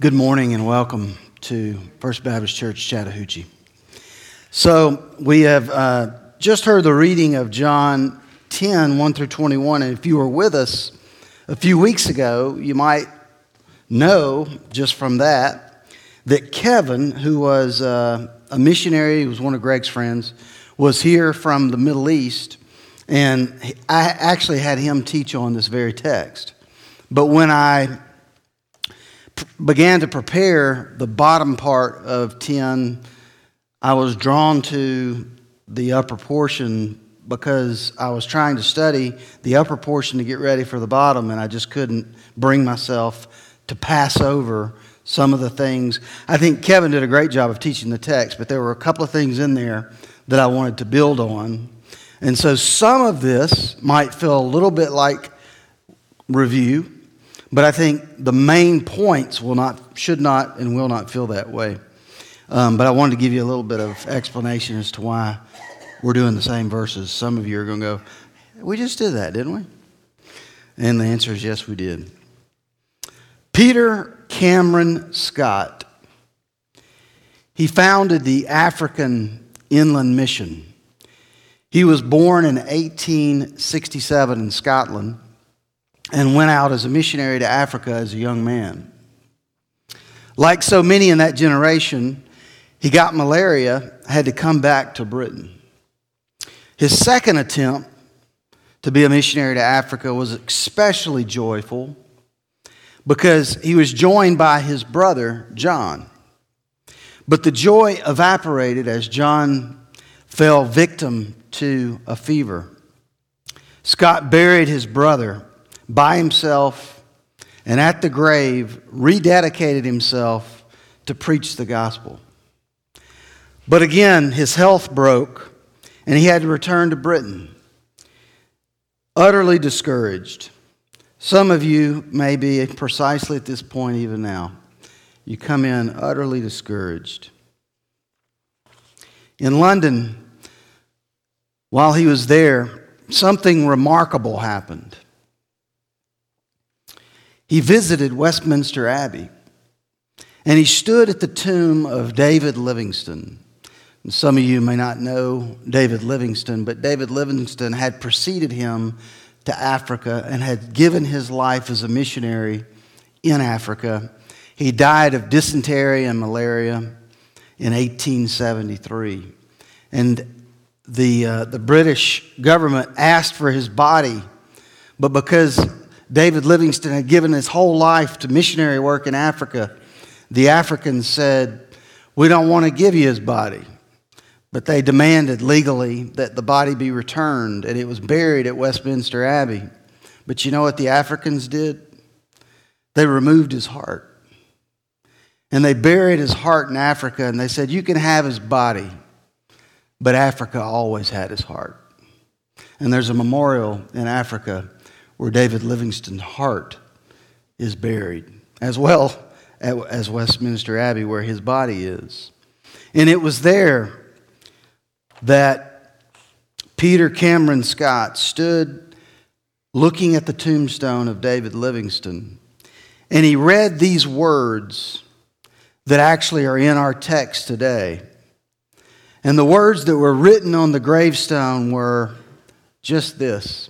Good morning and welcome to First Baptist Church Chattahoochee. So, we have uh, just heard the reading of John 10 1 through 21. And if you were with us a few weeks ago, you might know just from that that Kevin, who was uh, a missionary, he was one of Greg's friends, was here from the Middle East. And I actually had him teach on this very text. But when I began to prepare the bottom part of 10, I was drawn to the upper portion because I was trying to study the upper portion to get ready for the bottom, and I just couldn't bring myself to pass over some of the things. I think Kevin did a great job of teaching the text, but there were a couple of things in there that I wanted to build on. And so some of this might feel a little bit like review, but I think the main points will not, should not, and will not feel that way. Um, but I wanted to give you a little bit of explanation as to why we're doing the same verses. Some of you are going to go, We just did that, didn't we? And the answer is yes, we did. Peter Cameron Scott, he founded the African Inland Mission. He was born in 1867 in Scotland and went out as a missionary to Africa as a young man. Like so many in that generation, he got malaria, had to come back to Britain. His second attempt to be a missionary to Africa was especially joyful because he was joined by his brother, John. But the joy evaporated as John fell victim to a fever. Scott buried his brother by himself and at the grave rededicated himself to preach the gospel. But again, his health broke and he had to return to Britain, utterly discouraged. Some of you may be precisely at this point, even now. You come in utterly discouraged. In London, while he was there, something remarkable happened. He visited Westminster Abbey and he stood at the tomb of David Livingstone. And some of you may not know David Livingstone, but David Livingstone had preceded him to Africa and had given his life as a missionary in Africa. He died of dysentery and malaria in 1873. And the, uh, the British government asked for his body, but because David Livingstone had given his whole life to missionary work in Africa, the Africans said, We don't want to give you his body. But they demanded legally that the body be returned, and it was buried at Westminster Abbey. But you know what the Africans did? They removed his heart. And they buried his heart in Africa, and they said, You can have his body, but Africa always had his heart. And there's a memorial in Africa where David Livingstone's heart is buried, as well as Westminster Abbey, where his body is. And it was there that Peter Cameron Scott stood looking at the tombstone of David Livingstone, and he read these words that actually are in our text today. And the words that were written on the gravestone were just this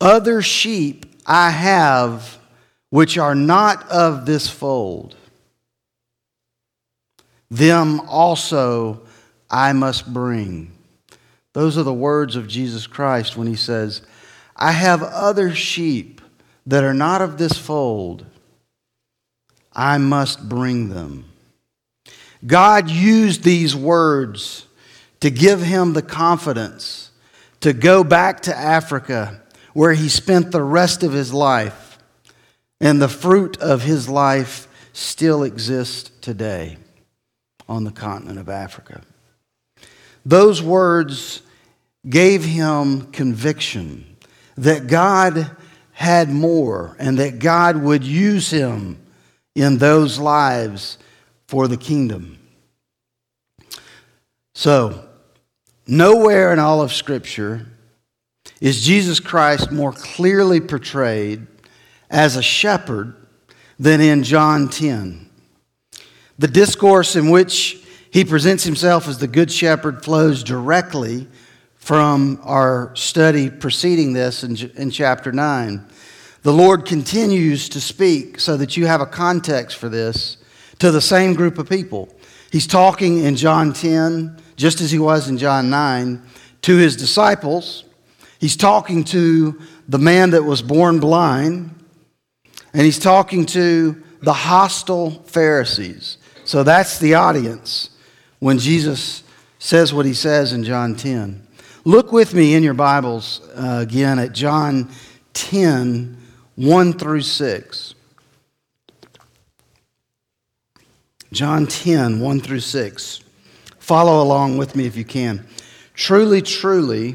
other sheep I have which are not of this fold. Them also I must bring. Those are the words of Jesus Christ when he says, I have other sheep that are not of this fold. I must bring them. God used these words to give him the confidence to go back to Africa where he spent the rest of his life, and the fruit of his life still exists today on the continent of Africa. Those words gave him conviction that God had more and that God would use him in those lives for the kingdom. So, nowhere in all of Scripture is Jesus Christ more clearly portrayed as a shepherd than in John 10. The discourse in which he presents himself as the Good Shepherd flows directly from our study preceding this in, in chapter 9. The Lord continues to speak so that you have a context for this to the same group of people. He's talking in John 10, just as he was in John 9, to his disciples. He's talking to the man that was born blind, and he's talking to the hostile Pharisees. So that's the audience when Jesus says what he says in John 10. Look with me in your Bibles uh, again at John 10, 1 through 6. John 10, 1 through 6. Follow along with me if you can. Truly, truly,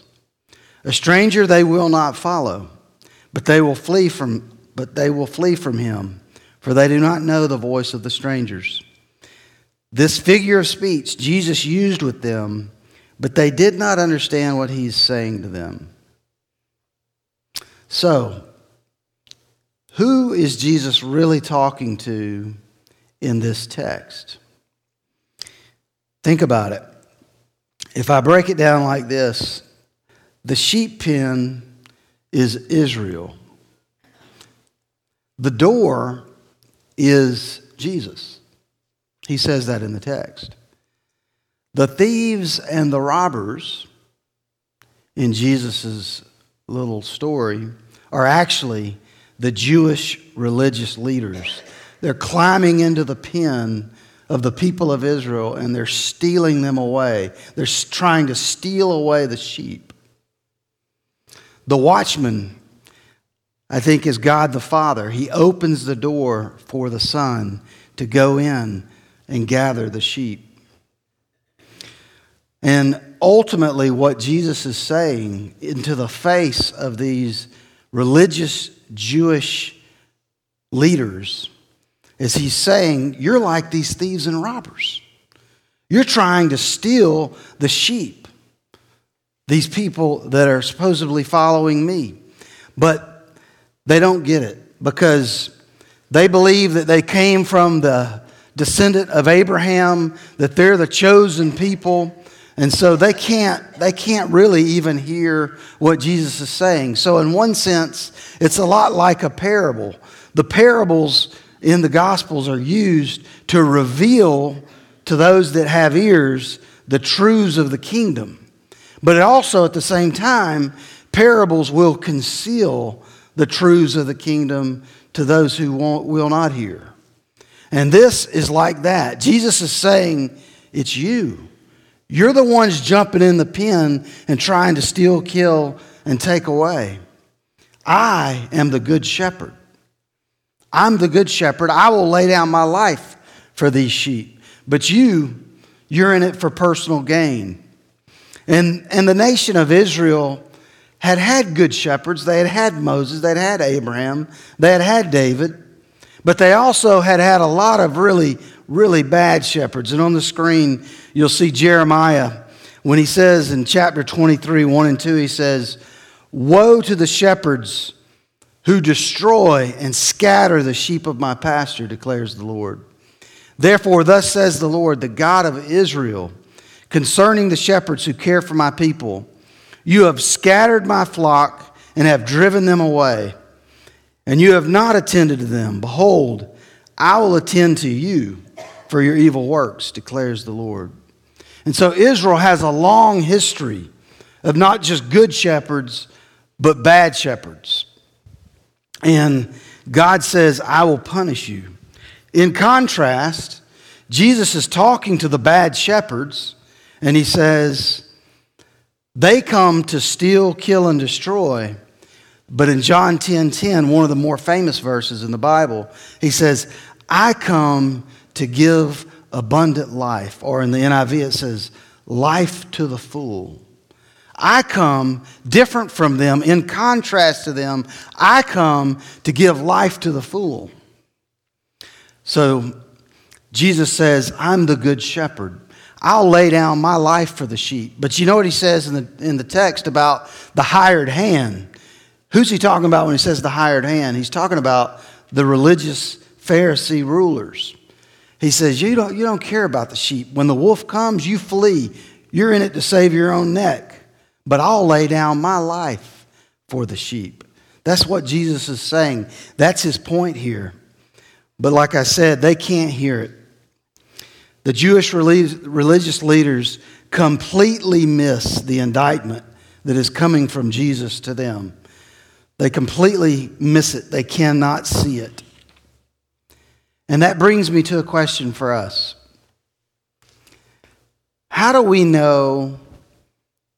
A stranger they will not follow but they will flee from but they will flee from him, for they do not know the voice of the strangers. This figure of speech Jesus used with them, but they did not understand what he's saying to them. So, who is Jesus really talking to in this text? Think about it. If I break it down like this, the sheep pen is Israel. The door is Jesus. He says that in the text. The thieves and the robbers in Jesus' little story are actually the Jewish religious leaders. They're climbing into the pen of the people of Israel and they're stealing them away. They're trying to steal away the sheep. The watchman, I think, is God the Father. He opens the door for the Son to go in and gather the sheep. And ultimately, what Jesus is saying into the face of these religious Jewish leaders is he's saying, You're like these thieves and robbers. You're trying to steal the sheep these people that are supposedly following me. But they don't get it because they believe that they came from the descendant of Abraham, that they're the chosen people. And so they can't, they can't really even hear what Jesus is saying. So, in one sense, it's a lot like a parable. The parables in the Gospels are used to reveal to those that have ears the truths of the kingdom. But also at the same time, parables will conceal the truths of the kingdom to those who will not hear. And this is like that. Jesus is saying, It's you. You're the ones jumping in the pen and trying to steal, kill, and take away. I am the good shepherd. I'm the good shepherd. I will lay down my life for these sheep. But you, you're in it for personal gain. And, and the nation of Israel had had good shepherds. They had had Moses, They had had Abraham, they had had David, but they also had had a lot of really, really bad shepherds. And on the screen, you'll see Jeremiah when he says in chapter 23, 1 and 2, he says, Woe to the shepherds who destroy and scatter the sheep of my pasture, declares the Lord. Therefore, thus says the Lord, the God of Israel concerning the shepherds who care for my people. You have scattered my flock and have driven them away, and you have not attended to them. Behold, I will attend to you for your evil works, declares the Lord. And so Israel has a long history of not just good shepherds, but bad shepherds. And God says, I will punish you. In contrast, Jesus is talking to the bad shepherds and he says, They come to steal, kill, and destroy. But in John 10 10, one of the more famous verses in the Bible, he says, I come to give abundant life. Or in the NIV, it says, life to the full. I come different from them, in contrast to them. I come to give life to the full. So Jesus says, I'm the good shepherd. I'll lay down my life for the sheep. But you know what he says in the, in the text about the hired hand? Who's he talking about when he says the hired hand? He's talking about the religious Pharisee rulers. He says, you don't, you don't care about the sheep. When the wolf comes, you flee. You're in it to save your own neck. But I'll lay down my life for the sheep. That's what Jesus is saying. That's his point here. But like I said, they can't hear it. The Jewish religious leaders completely miss the indictment that is coming from Jesus to them. They completely miss it, they cannot see it. And that brings me to a question for us. How do we know?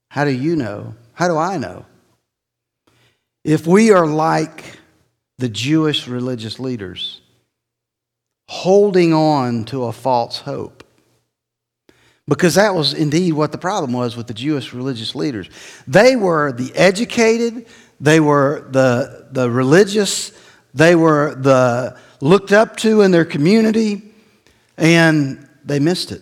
How do you know? How do I know? If we are like the Jewish religious leaders, holding on to a false hope. Because that was indeed what the problem was with the Jewish religious leaders. They were the educated, they were the, the religious, they were the looked up to in their community, and they missed it.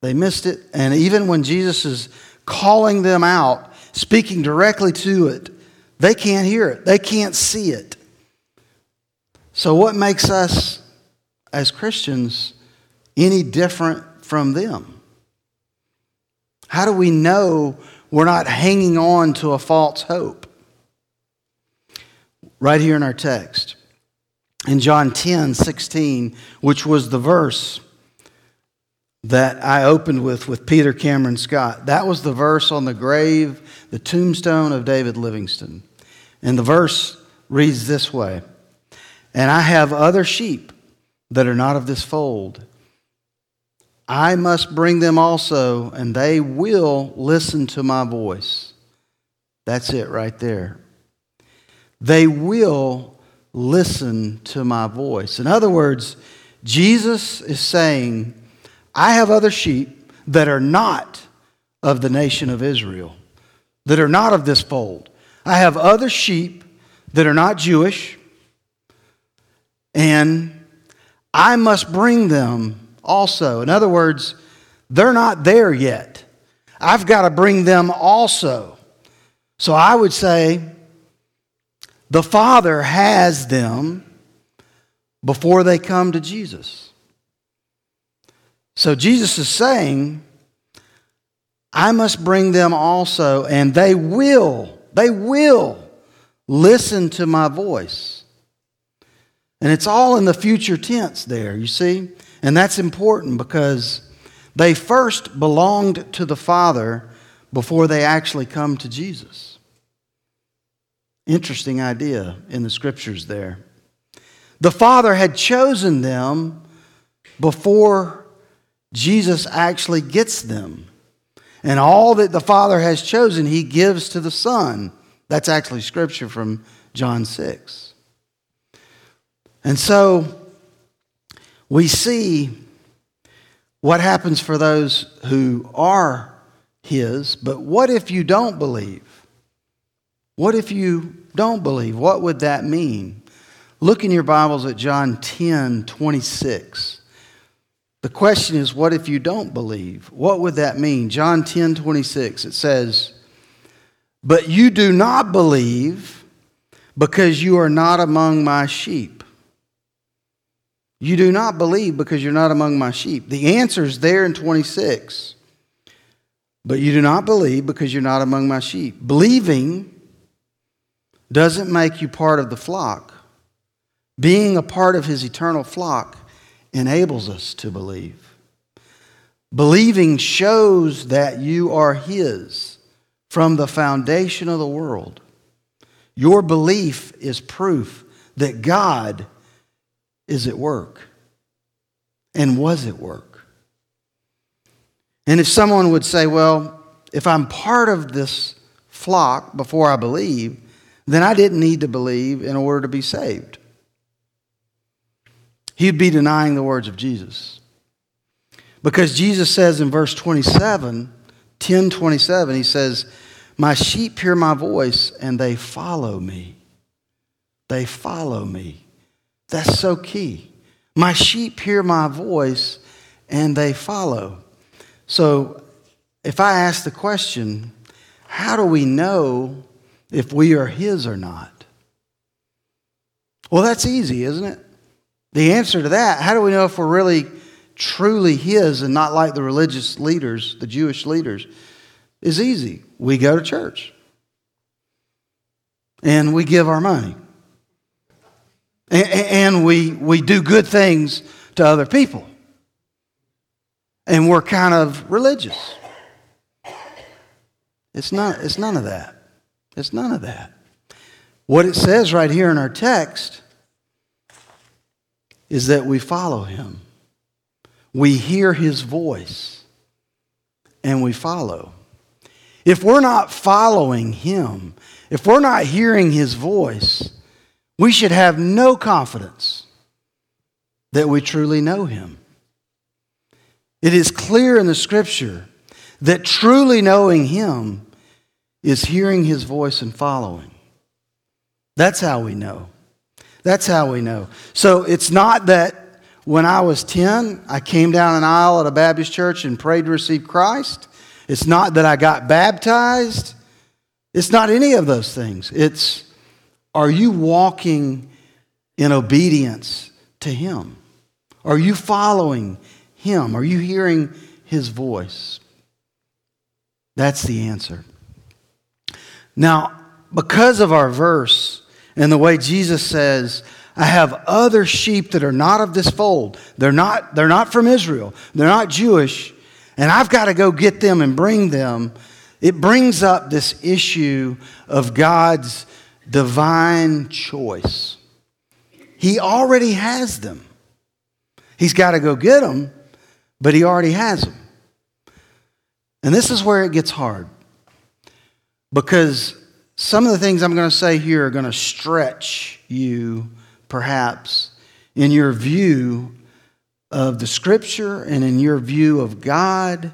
They missed it. And even when Jesus is calling them out, speaking directly to it, they can't hear it, they can't see it. So, what makes us as Christians any different from them? How do we know we're not hanging on to a false hope? Right here in our text in John 10 16, which was the verse that I opened with with Peter Cameron Scott. That was the verse on the grave, the tombstone of David Livingstone. And the verse reads this way And I have other sheep that are not of this fold. I must bring them also, and they will listen to my voice. That's it right there. They will listen to my voice. In other words, Jesus is saying, I have other sheep that are not of the nation of Israel, that are not of this fold. I have other sheep that are not Jewish, and I must bring them also. In other words, they're not there yet. I've got to bring them also. So I would say, the Father has them before they come to Jesus. So Jesus is saying, I must bring them also, and they will, they will listen to my voice. And it's all in the future tense there, you see? And that's important because they first belonged to the Father before they actually come to Jesus. Interesting idea in the scriptures there. The Father had chosen them before Jesus actually gets them. And all that the Father has chosen, He gives to the Son. That's actually scripture from John 6. And so we see what happens for those who are His, but what if you don't believe? What if you don't believe? What would that mean? Look in your Bibles at John 10 26. The question is, what if you don't believe? What would that mean? John 10 26, it says, But you do not believe because you are not among my sheep. You do not believe because you're not among my sheep. The answer is there in 26. But you do not believe because you're not among my sheep. Believing doesn't make you part of the flock. Being a part of his eternal flock enables us to believe. Believing shows that you are his from the foundation of the world. Your belief is proof that God is at work and was at work. And if someone would say, well, if I'm part of this flock before I believe, then I didn't need to believe in order to be saved. he'd be denying the words of Jesus. Because Jesus says in verse 27, 10 27, he says, My sheep hear my voice and they follow me. They follow me. That's so key. My sheep hear my voice and they follow. So if I ask the question, how do we know if we are His or not? Well, that's easy, isn't it? The answer to that, how do we know if we're really truly His and not like the religious leaders, the Jewish leaders, is easy. We go to church and we give our money. And we, we do good things to other people. And we're kind of religious. It's, not, it's none of that. It's none of that. What it says right here in our text is that we follow him. We hear his voice and we follow. If we're not following him, if we're not hearing his voice, we should have no confidence that we truly know him. It is clear in the scripture that truly knowing him is hearing his voice and following. That's how we know. That's how we know. So it's not that when I was 10, I came down an aisle at a Baptist church and prayed to receive Christ. It's not that I got baptized. It's not any of those things. It's are you walking in obedience to Him? Are you following Him? Are you hearing His voice? That's the answer. Now, because of our verse and the way Jesus says, I have other sheep that are not of this fold. They're not, they're not from Israel. They're not Jewish. And I've got to go get them and bring them. It brings up this issue of God's divine choice. He already has them. He's got to go get them, but he already has them. And this is where it gets hard because some of the things I'm going to say here are going to stretch you, perhaps, in your view of the scripture and in your view of God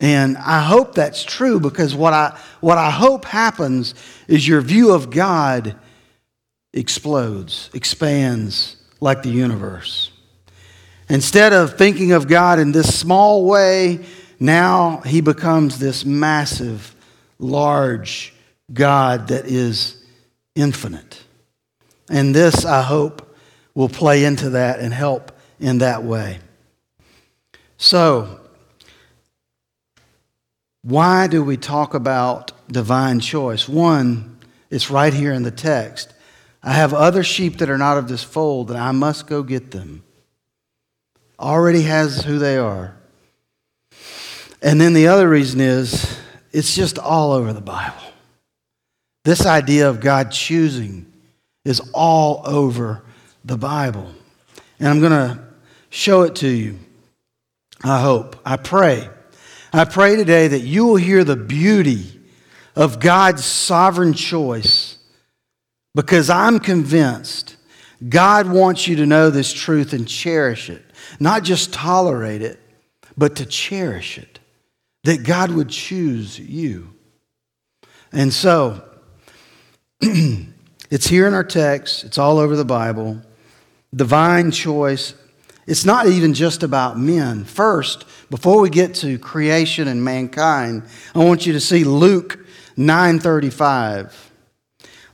and I hope that's true because what I, what I hope happens is your view of God explodes, expands like the universe. Instead of thinking of God in this small way, now he becomes this massive, large God that is infinite. And this, I hope, will play into that and help in that way. So, why do we talk about divine choice? One, it's right here in the text. I have other sheep that are not of this fold, and I must go get them. Already has who they are. And then the other reason is it's just all over the Bible. This idea of God choosing is all over the Bible. And I'm going to show it to you. I hope. I pray I pray today that you will hear the beauty of God's sovereign choice because I'm convinced God wants you to know this truth and cherish it, not just tolerate it, but to cherish it, that God would choose you. And so, it's here in our text, it's all over the Bible. Divine choice. It's not even just about men. First, before we get to creation and mankind, I want you to see Luke 9:35.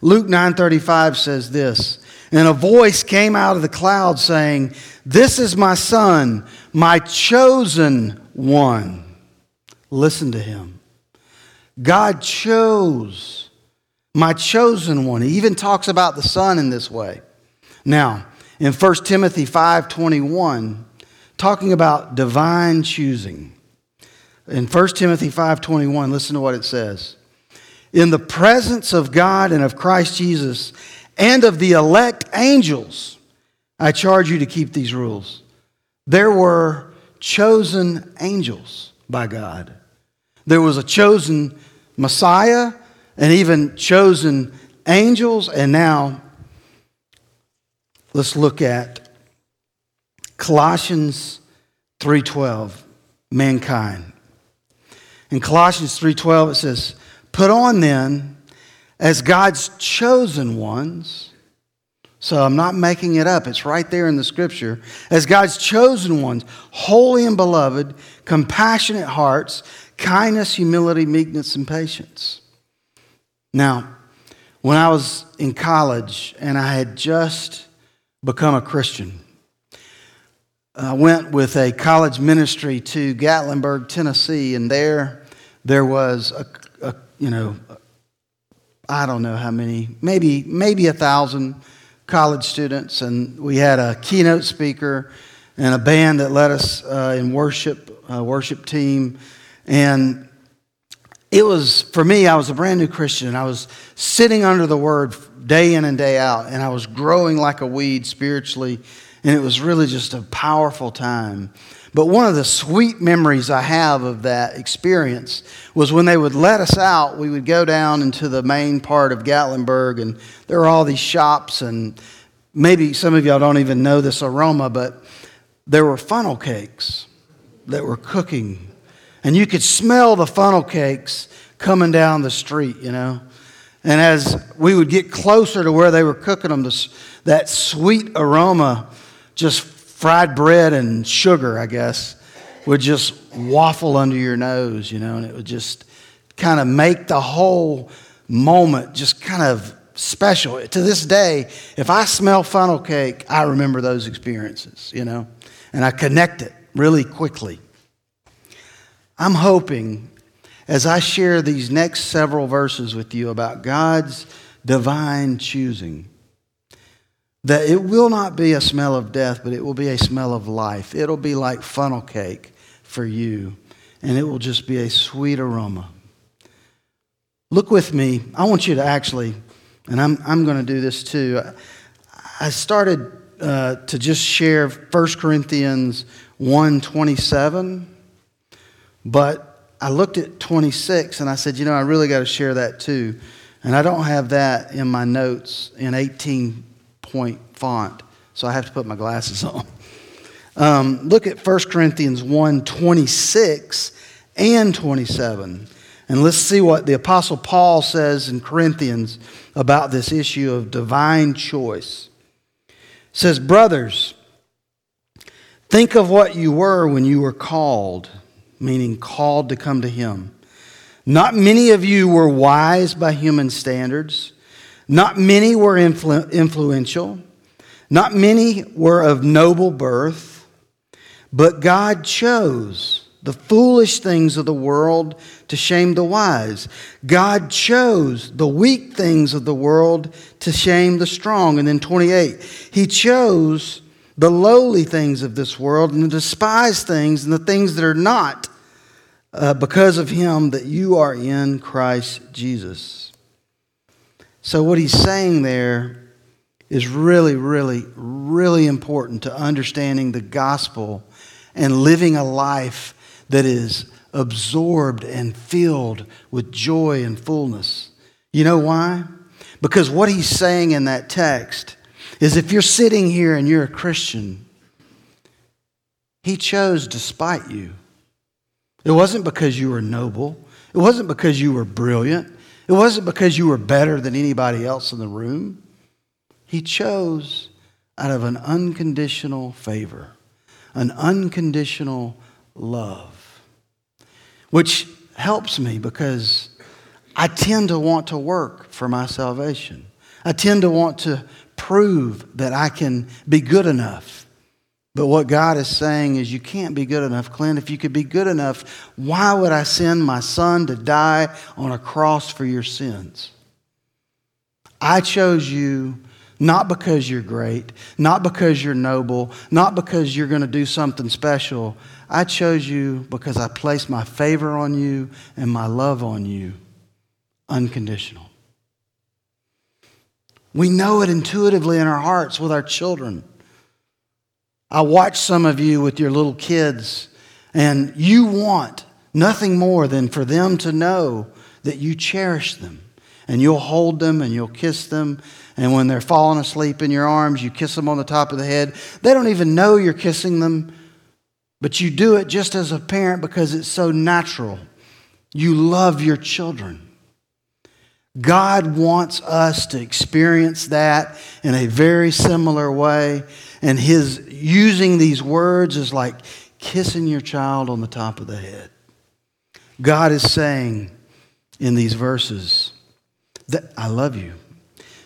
Luke 9:35 says this, and a voice came out of the cloud saying, "This is my son, my chosen one. Listen to him." God chose my chosen one. He even talks about the son in this way. Now, in 1 Timothy 5:21, talking about divine choosing. In 1 Timothy 5:21, listen to what it says. In the presence of God and of Christ Jesus and of the elect angels, I charge you to keep these rules. There were chosen angels by God. There was a chosen Messiah and even chosen angels. And now let's look at Colossians 3:12, mankind. In Colossians 3:12 it says, "Put on then as God's chosen ones." So I'm not making it up. It's right there in the scripture. As God's chosen ones, holy and beloved, compassionate hearts, kindness, humility, meekness, and patience. Now, when I was in college and I had just become a Christian, I went with a college ministry to Gatlinburg, Tennessee, and there there was a, a you know I don't know how many, maybe maybe a thousand college students, and we had a keynote speaker and a band that led us uh, in worship, uh, worship team, and it was for me. I was a brand new Christian, I was sitting under the Word day in and day out, and I was growing like a weed spiritually, and it was really just a powerful time. But one of the sweet memories I have of that experience was when they would let us out, we would go down into the main part of Gatlinburg, and there were all these shops, and maybe some of y'all don't even know this aroma, but there were funnel cakes that were cooking. And you could smell the funnel cakes coming down the street, you know. And as we would get closer to where they were cooking them, this, that sweet aroma just fried bread and sugar, I guess, would just waffle under your nose, you know, and it would just kind of make the whole moment just kind of special. To this day, if I smell funnel cake, I remember those experiences, you know, and I connect it really quickly. I'm hoping as I share these next several verses with you about God's divine choosing that it will not be a smell of death, but it will be a smell of life. It'll be like funnel cake for you, and it will just be a sweet aroma. Look with me. I want you to actually, and I'm, I'm going to do this too. I started uh, to just share 1 Corinthians 1 27, but I looked at 26 and I said, you know, I really got to share that too. And I don't have that in my notes in 18 point font, so I have to put my glasses on. Um, look at 1 Corinthians 1 26 and 27. And let's see what the Apostle Paul says in Corinthians about this issue of divine choice. It says, Brothers, think of what you were when you were called, meaning called to come to Him. Not many of you were wise by human standards. Not many were influ- influential, not many were of noble birth, but God chose the foolish things of the world to shame the wise. God chose the weak things of the world to shame the strong. And then 28, He chose the lowly things of this world and the despised things and the things that are not uh, because of Him that you are in Christ Jesus. So, what he's saying there is really, really, really important to understanding the gospel and living a life that is absorbed and filled with joy and fullness. You know why? Because what he's saying in that text is if you're sitting here and you're a Christian, he chose despite you. It wasn't because you were noble, it wasn't because you were brilliant. It wasn't because you were better than anybody else in the room. He chose out of an unconditional favor, an unconditional love, which helps me because I tend to want to work for my salvation. I tend to want to prove that I can be good enough. But what God is saying is, you can't be good enough, Clint. If you could be good enough, why would I send my son to die on a cross for your sins? I chose you not because you're great, not because you're noble, not because you're going to do something special. I chose you because I placed my favor on you and my love on you unconditional. We know it intuitively in our hearts with our children. I watch some of you with your little kids, and you want nothing more than for them to know that you cherish them and you'll hold them and you'll kiss them. And when they're falling asleep in your arms, you kiss them on the top of the head. They don't even know you're kissing them, but you do it just as a parent because it's so natural. You love your children. God wants us to experience that in a very similar way. And his using these words is like kissing your child on the top of the head. God is saying in these verses that I love you.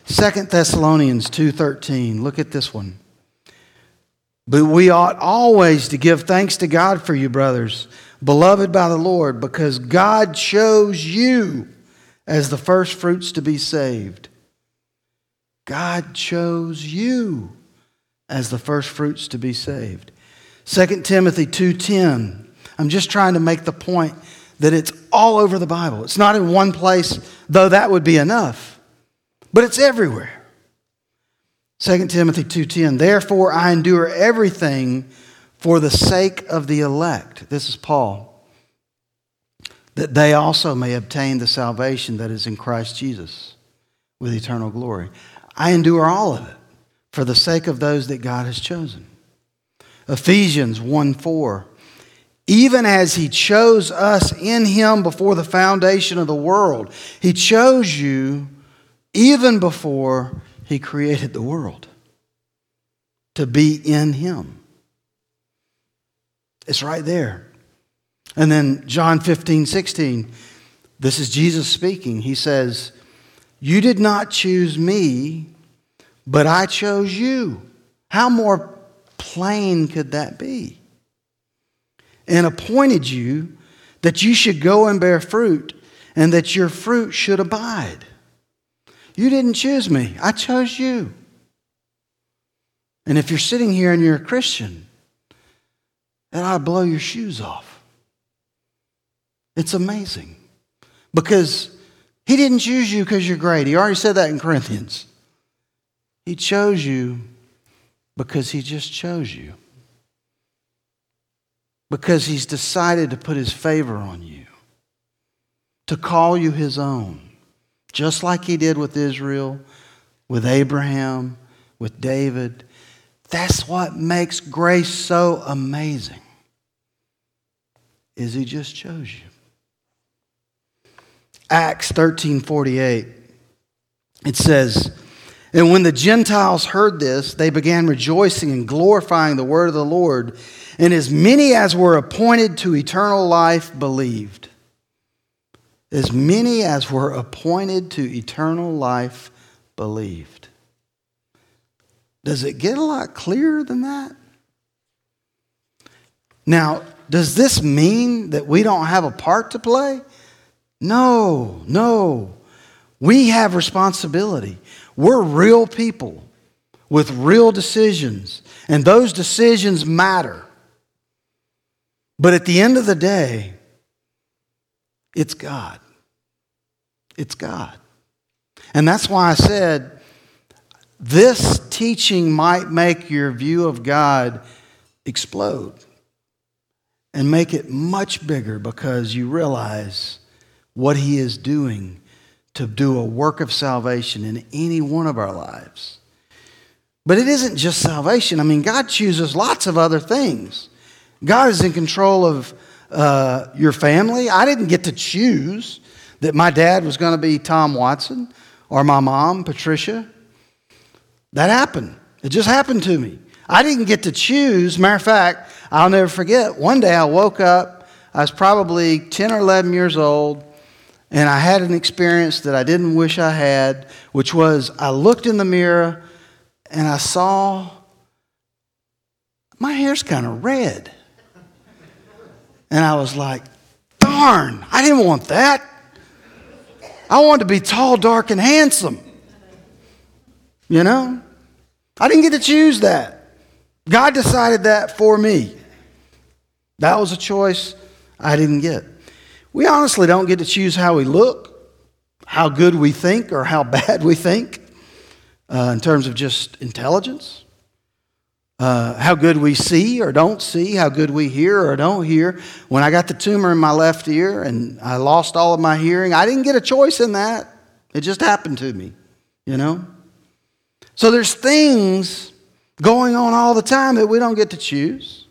Second Thessalonians 2:13. Look at this one. But we ought always to give thanks to God for you, brothers, beloved by the Lord, because God chose you as the first fruits to be saved. God chose you as the first fruits to be saved. 2 Timothy 2:10. I'm just trying to make the point that it's all over the Bible. It's not in one place, though that would be enough. But it's everywhere. 2 Timothy 2:10. Therefore I endure everything for the sake of the elect. This is Paul that they also may obtain the salvation that is in Christ Jesus with eternal glory. I endure all of it for the sake of those that God has chosen. Ephesians 1 4. Even as he chose us in him before the foundation of the world, he chose you even before he created the world to be in him. It's right there. And then John 15, 16, this is Jesus speaking. He says, You did not choose me, but I chose you. How more plain could that be? And appointed you that you should go and bear fruit, and that your fruit should abide. You didn't choose me, I chose you. And if you're sitting here and you're a Christian, that ought to blow your shoes off. It's amazing. Because he didn't choose you because you're great. He already said that in Corinthians. He chose you because he just chose you. Because he's decided to put his favor on you, to call you his own, just like he did with Israel, with Abraham, with David. That's what makes grace so amazing. Is he just chose you. Acts 13:48. It says, "And when the Gentiles heard this, they began rejoicing and glorifying the word of the Lord, and as many as were appointed to eternal life believed." As many as were appointed to eternal life believed. Does it get a lot clearer than that? Now, does this mean that we don't have a part to play? No, no. We have responsibility. We're real people with real decisions, and those decisions matter. But at the end of the day, it's God. It's God. And that's why I said this teaching might make your view of God explode and make it much bigger because you realize what He is doing to do a work of salvation in any one of our lives. But it isn't just salvation. I mean, God chooses lots of other things. God is in control of uh, your family. I didn't get to choose that my dad was going to be Tom Watson or my mom, Patricia. That happened. It just happened to me. I didn't get to choose. Matter of fact, I'll never forget. One day I woke up, I was probably 10 or 11 years old, and I had an experience that I didn't wish I had, which was I looked in the mirror and I saw my hair's kind of red. And I was like, darn, I didn't want that. I wanted to be tall, dark, and handsome. You know? I didn't get to choose that. God decided that for me. That was a choice I didn't get. We honestly don't get to choose how we look, how good we think, or how bad we think uh, in terms of just intelligence. Uh, how good we see or don't see, how good we hear or don't hear. When I got the tumor in my left ear and I lost all of my hearing, I didn't get a choice in that. It just happened to me, you know? So there's things going on all the time that we don't get to choose.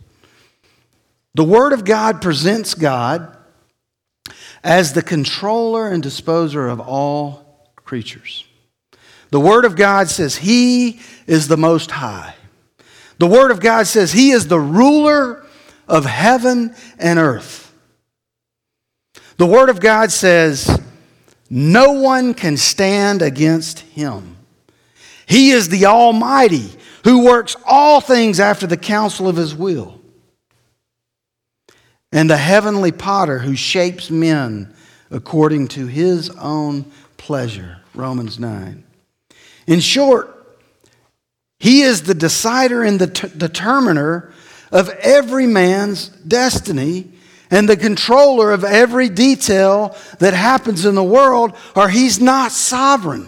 The Word of God presents God as the controller and disposer of all creatures. The Word of God says He is the Most High. The Word of God says He is the ruler of heaven and earth. The Word of God says no one can stand against Him. He is the Almighty who works all things after the counsel of His will. And the heavenly potter who shapes men according to His own pleasure. Romans 9. In short, he is the decider and the t- determiner of every man's destiny and the controller of every detail that happens in the world, or he's not sovereign.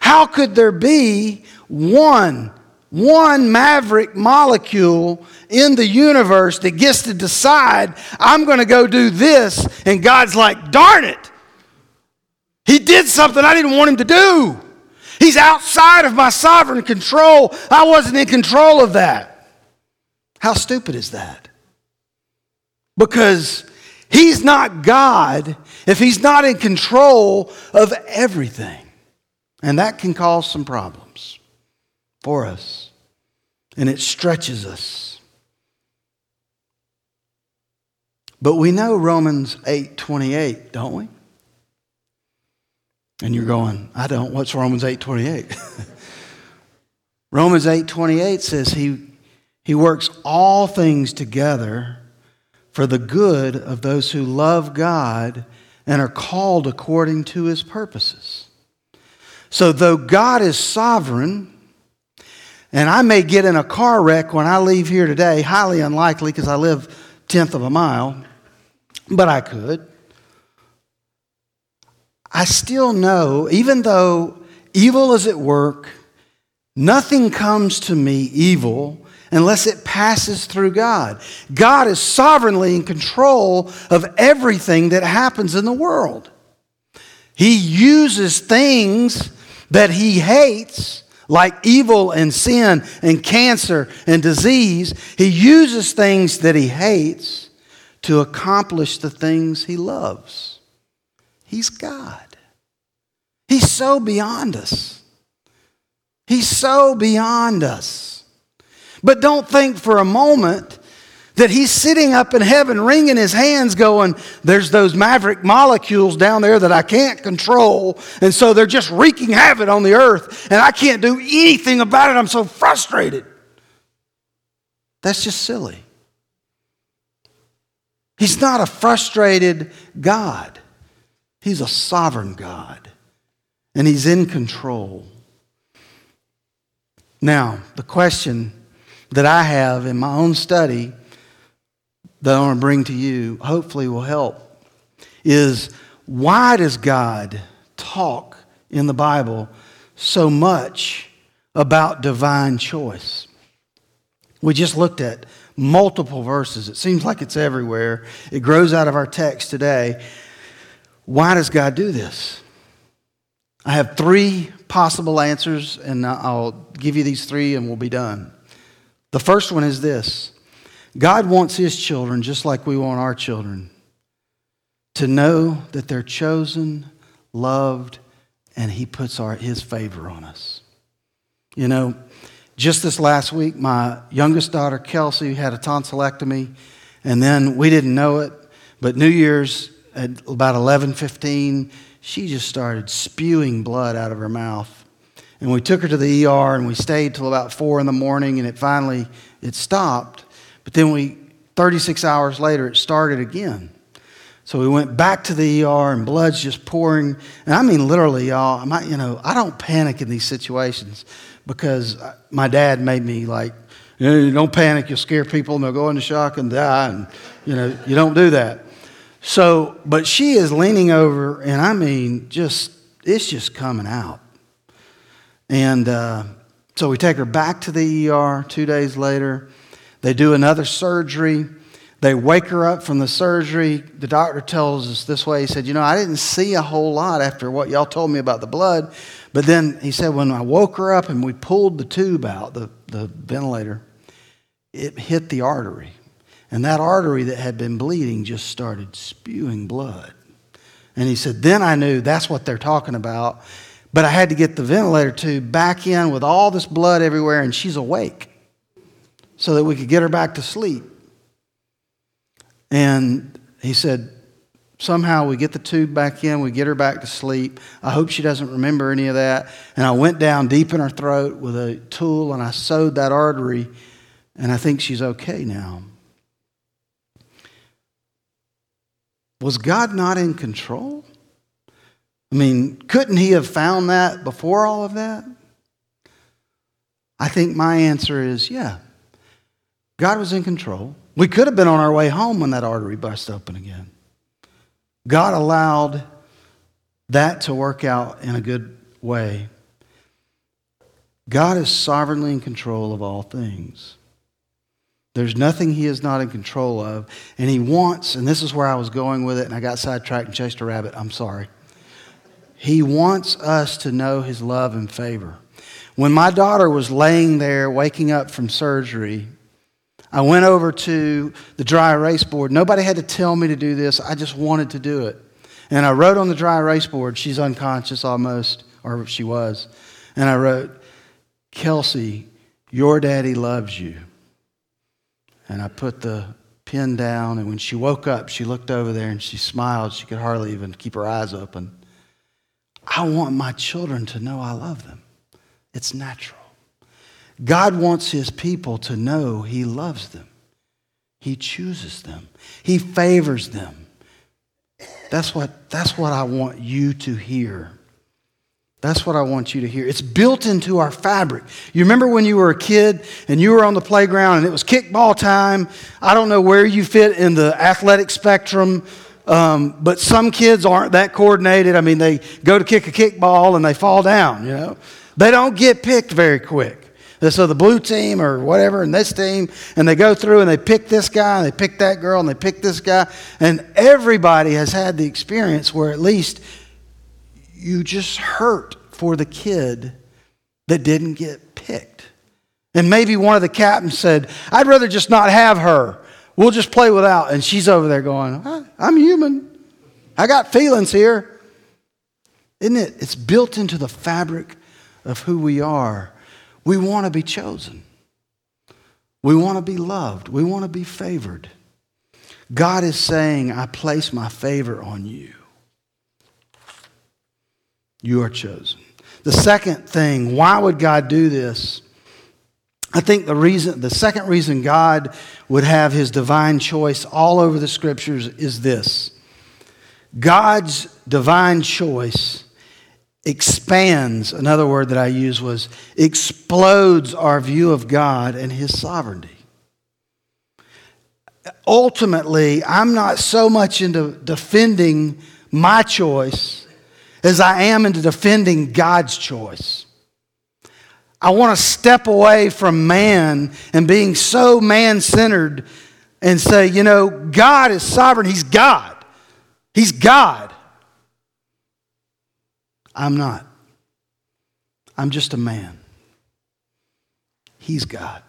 How could there be one, one maverick molecule in the universe that gets to decide, I'm going to go do this, and God's like, darn it. He did something I didn't want him to do. He's outside of my sovereign control. I wasn't in control of that. How stupid is that? Because he's not God if he's not in control of everything. And that can cause some problems for us. And it stretches us. But we know Romans 8 28, don't we? And you're going, I don't. What's Romans 8:28? Romans 8:28 says he he works all things together for the good of those who love God and are called according to his purposes. So though God is sovereign, and I may get in a car wreck when I leave here today, highly unlikely because I live tenth of a mile, but I could. I still know, even though evil is at work, nothing comes to me evil unless it passes through God. God is sovereignly in control of everything that happens in the world. He uses things that he hates, like evil and sin and cancer and disease. He uses things that he hates to accomplish the things he loves. He's God. He's so beyond us. He's so beyond us. But don't think for a moment that he's sitting up in heaven wringing his hands going there's those maverick molecules down there that i can't control and so they're just wreaking havoc on the earth and i can't do anything about it. I'm so frustrated. That's just silly. He's not a frustrated god. He's a sovereign God, and He's in control. Now, the question that I have in my own study that I want to bring to you, hopefully will help, is why does God talk in the Bible so much about divine choice? We just looked at multiple verses. It seems like it's everywhere. It grows out of our text today. Why does God do this? I have three possible answers, and I'll give you these three and we'll be done. The first one is this God wants His children, just like we want our children, to know that they're chosen, loved, and He puts our, His favor on us. You know, just this last week, my youngest daughter, Kelsey, had a tonsillectomy, and then we didn't know it, but New Year's, at about 11:15, she just started spewing blood out of her mouth. And we took her to the ER and we stayed till about 4 in the morning and it finally it stopped. But then we 36 hours later it started again. So we went back to the ER and blood's just pouring. And I mean literally y'all, I might, you know, I don't panic in these situations because my dad made me like you know, don't panic, you'll scare people and they'll go into shock and die and you know, you don't do that. So, but she is leaning over, and I mean, just, it's just coming out. And uh, so we take her back to the ER two days later. They do another surgery. They wake her up from the surgery. The doctor tells us this way. He said, You know, I didn't see a whole lot after what y'all told me about the blood. But then he said, When I woke her up and we pulled the tube out, the, the ventilator, it hit the artery. And that artery that had been bleeding just started spewing blood. And he said, Then I knew that's what they're talking about. But I had to get the ventilator tube back in with all this blood everywhere, and she's awake so that we could get her back to sleep. And he said, Somehow we get the tube back in, we get her back to sleep. I hope she doesn't remember any of that. And I went down deep in her throat with a tool and I sewed that artery, and I think she's okay now. Was God not in control? I mean, couldn't He have found that before all of that? I think my answer is yeah. God was in control. We could have been on our way home when that artery burst open again. God allowed that to work out in a good way. God is sovereignly in control of all things. There's nothing he is not in control of. And he wants, and this is where I was going with it, and I got sidetracked and chased a rabbit. I'm sorry. He wants us to know his love and favor. When my daughter was laying there, waking up from surgery, I went over to the dry erase board. Nobody had to tell me to do this. I just wanted to do it. And I wrote on the dry erase board, she's unconscious almost, or she was. And I wrote, Kelsey, your daddy loves you. And I put the pen down, and when she woke up, she looked over there and she smiled. She could hardly even keep her eyes open. I want my children to know I love them. It's natural. God wants his people to know he loves them. He chooses them. He favors them. That's what, that's what I want you to hear. That's what I want you to hear. It's built into our fabric. You remember when you were a kid and you were on the playground and it was kickball time? I don't know where you fit in the athletic spectrum, um, but some kids aren't that coordinated. I mean, they go to kick a kickball and they fall down, you know? They don't get picked very quick. So the blue team or whatever, and this team, and they go through and they pick this guy, and they pick that girl, and they pick this guy. And everybody has had the experience where at least you just hurt for the kid that didn't get picked. And maybe one of the captains said, I'd rather just not have her. We'll just play without. And she's over there going, I'm human. I got feelings here. Isn't it? It's built into the fabric of who we are. We want to be chosen. We want to be loved. We want to be favored. God is saying, I place my favor on you. You are chosen. The second thing, why would God do this? I think the reason, the second reason God would have his divine choice all over the scriptures is this God's divine choice expands, another word that I used was explodes our view of God and His sovereignty. Ultimately, I'm not so much into defending my choice as I am into defending God's choice. I want to step away from man and being so man centered and say, you know, God is sovereign. He's God. He's God. I'm not. I'm just a man. He's God.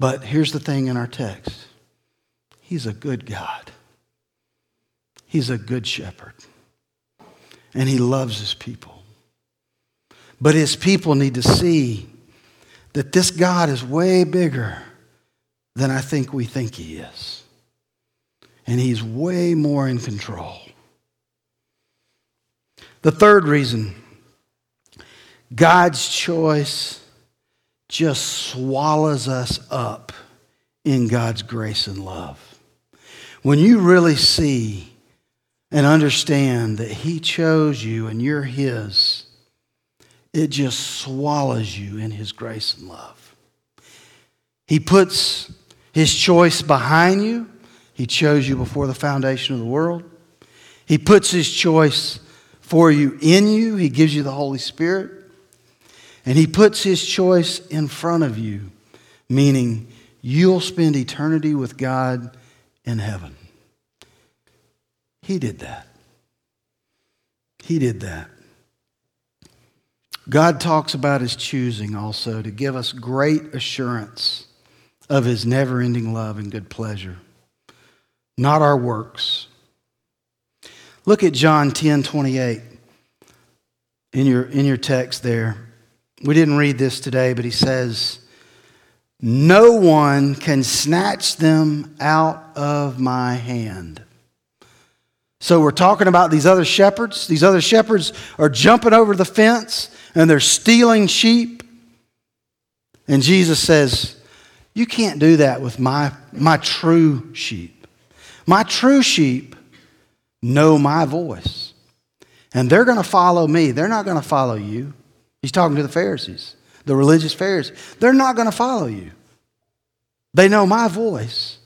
But here's the thing in our text He's a good God, He's a good shepherd, and He loves His people. But His people need to see that this God is way bigger than I think we think He is. And He's way more in control. The third reason God's choice just swallows us up in God's grace and love. When you really see and understand that He chose you and you're His, it just swallows you in His grace and love. He puts His choice behind you. He chose you before the foundation of the world. He puts His choice for you in you. He gives you the Holy Spirit. And He puts His choice in front of you, meaning you'll spend eternity with God in heaven. He did that. He did that. God talks about his choosing also to give us great assurance of his never ending love and good pleasure, not our works. Look at John 10 28 in your, in your text there. We didn't read this today, but he says, No one can snatch them out of my hand. So we're talking about these other shepherds. These other shepherds are jumping over the fence and they're stealing sheep. And Jesus says, You can't do that with my, my true sheep. My true sheep know my voice. And they're going to follow me. They're not going to follow you. He's talking to the Pharisees, the religious Pharisees. They're not going to follow you. They know my voice.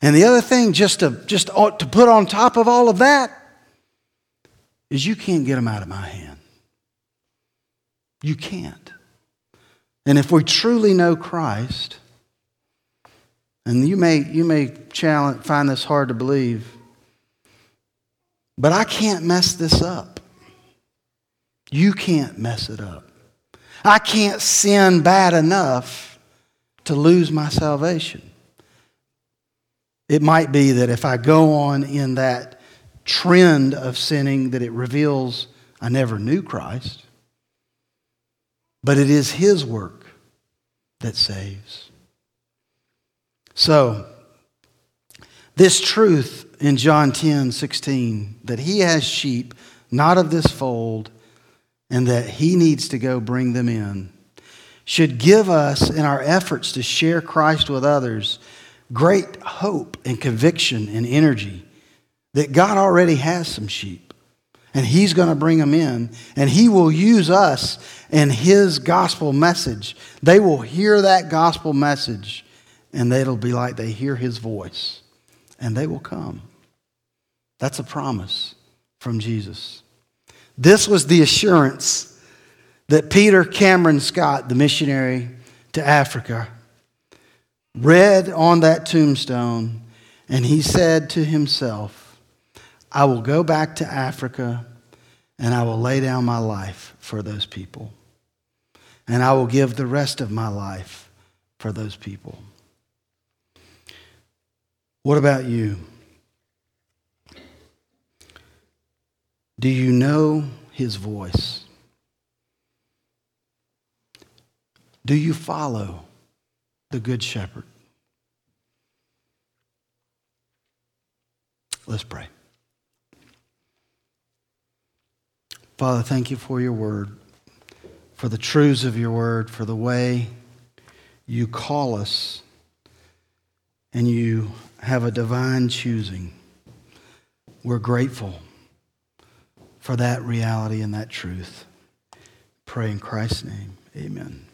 And the other thing, just to, just to put on top of all of that, is you can't get them out of my hand. You can't. And if we truly know Christ, and you may, you may challenge, find this hard to believe, but I can't mess this up. You can't mess it up. I can't sin bad enough to lose my salvation. It might be that if I go on in that trend of sinning, that it reveals I never knew Christ. But it is His work that saves. So, this truth in John 10 16, that He has sheep not of this fold, and that He needs to go bring them in, should give us, in our efforts to share Christ with others, great hope and conviction and energy that God already has some sheep and He's going to bring them in and He will use us and His gospel message. They will hear that gospel message and it'll be like they hear His voice and they will come. That's a promise from Jesus. This was the assurance that Peter Cameron Scott, the missionary to Africa, read on that tombstone, and he said to himself, I will go back to Africa and I will lay down my life for those people. And I will give the rest of my life for those people. What about you? Do you know his voice? Do you follow the Good Shepherd. Let's pray. Father, thank you for your word, for the truths of your word, for the way you call us and you have a divine choosing. We're grateful for that reality and that truth. Pray in Christ's name. Amen.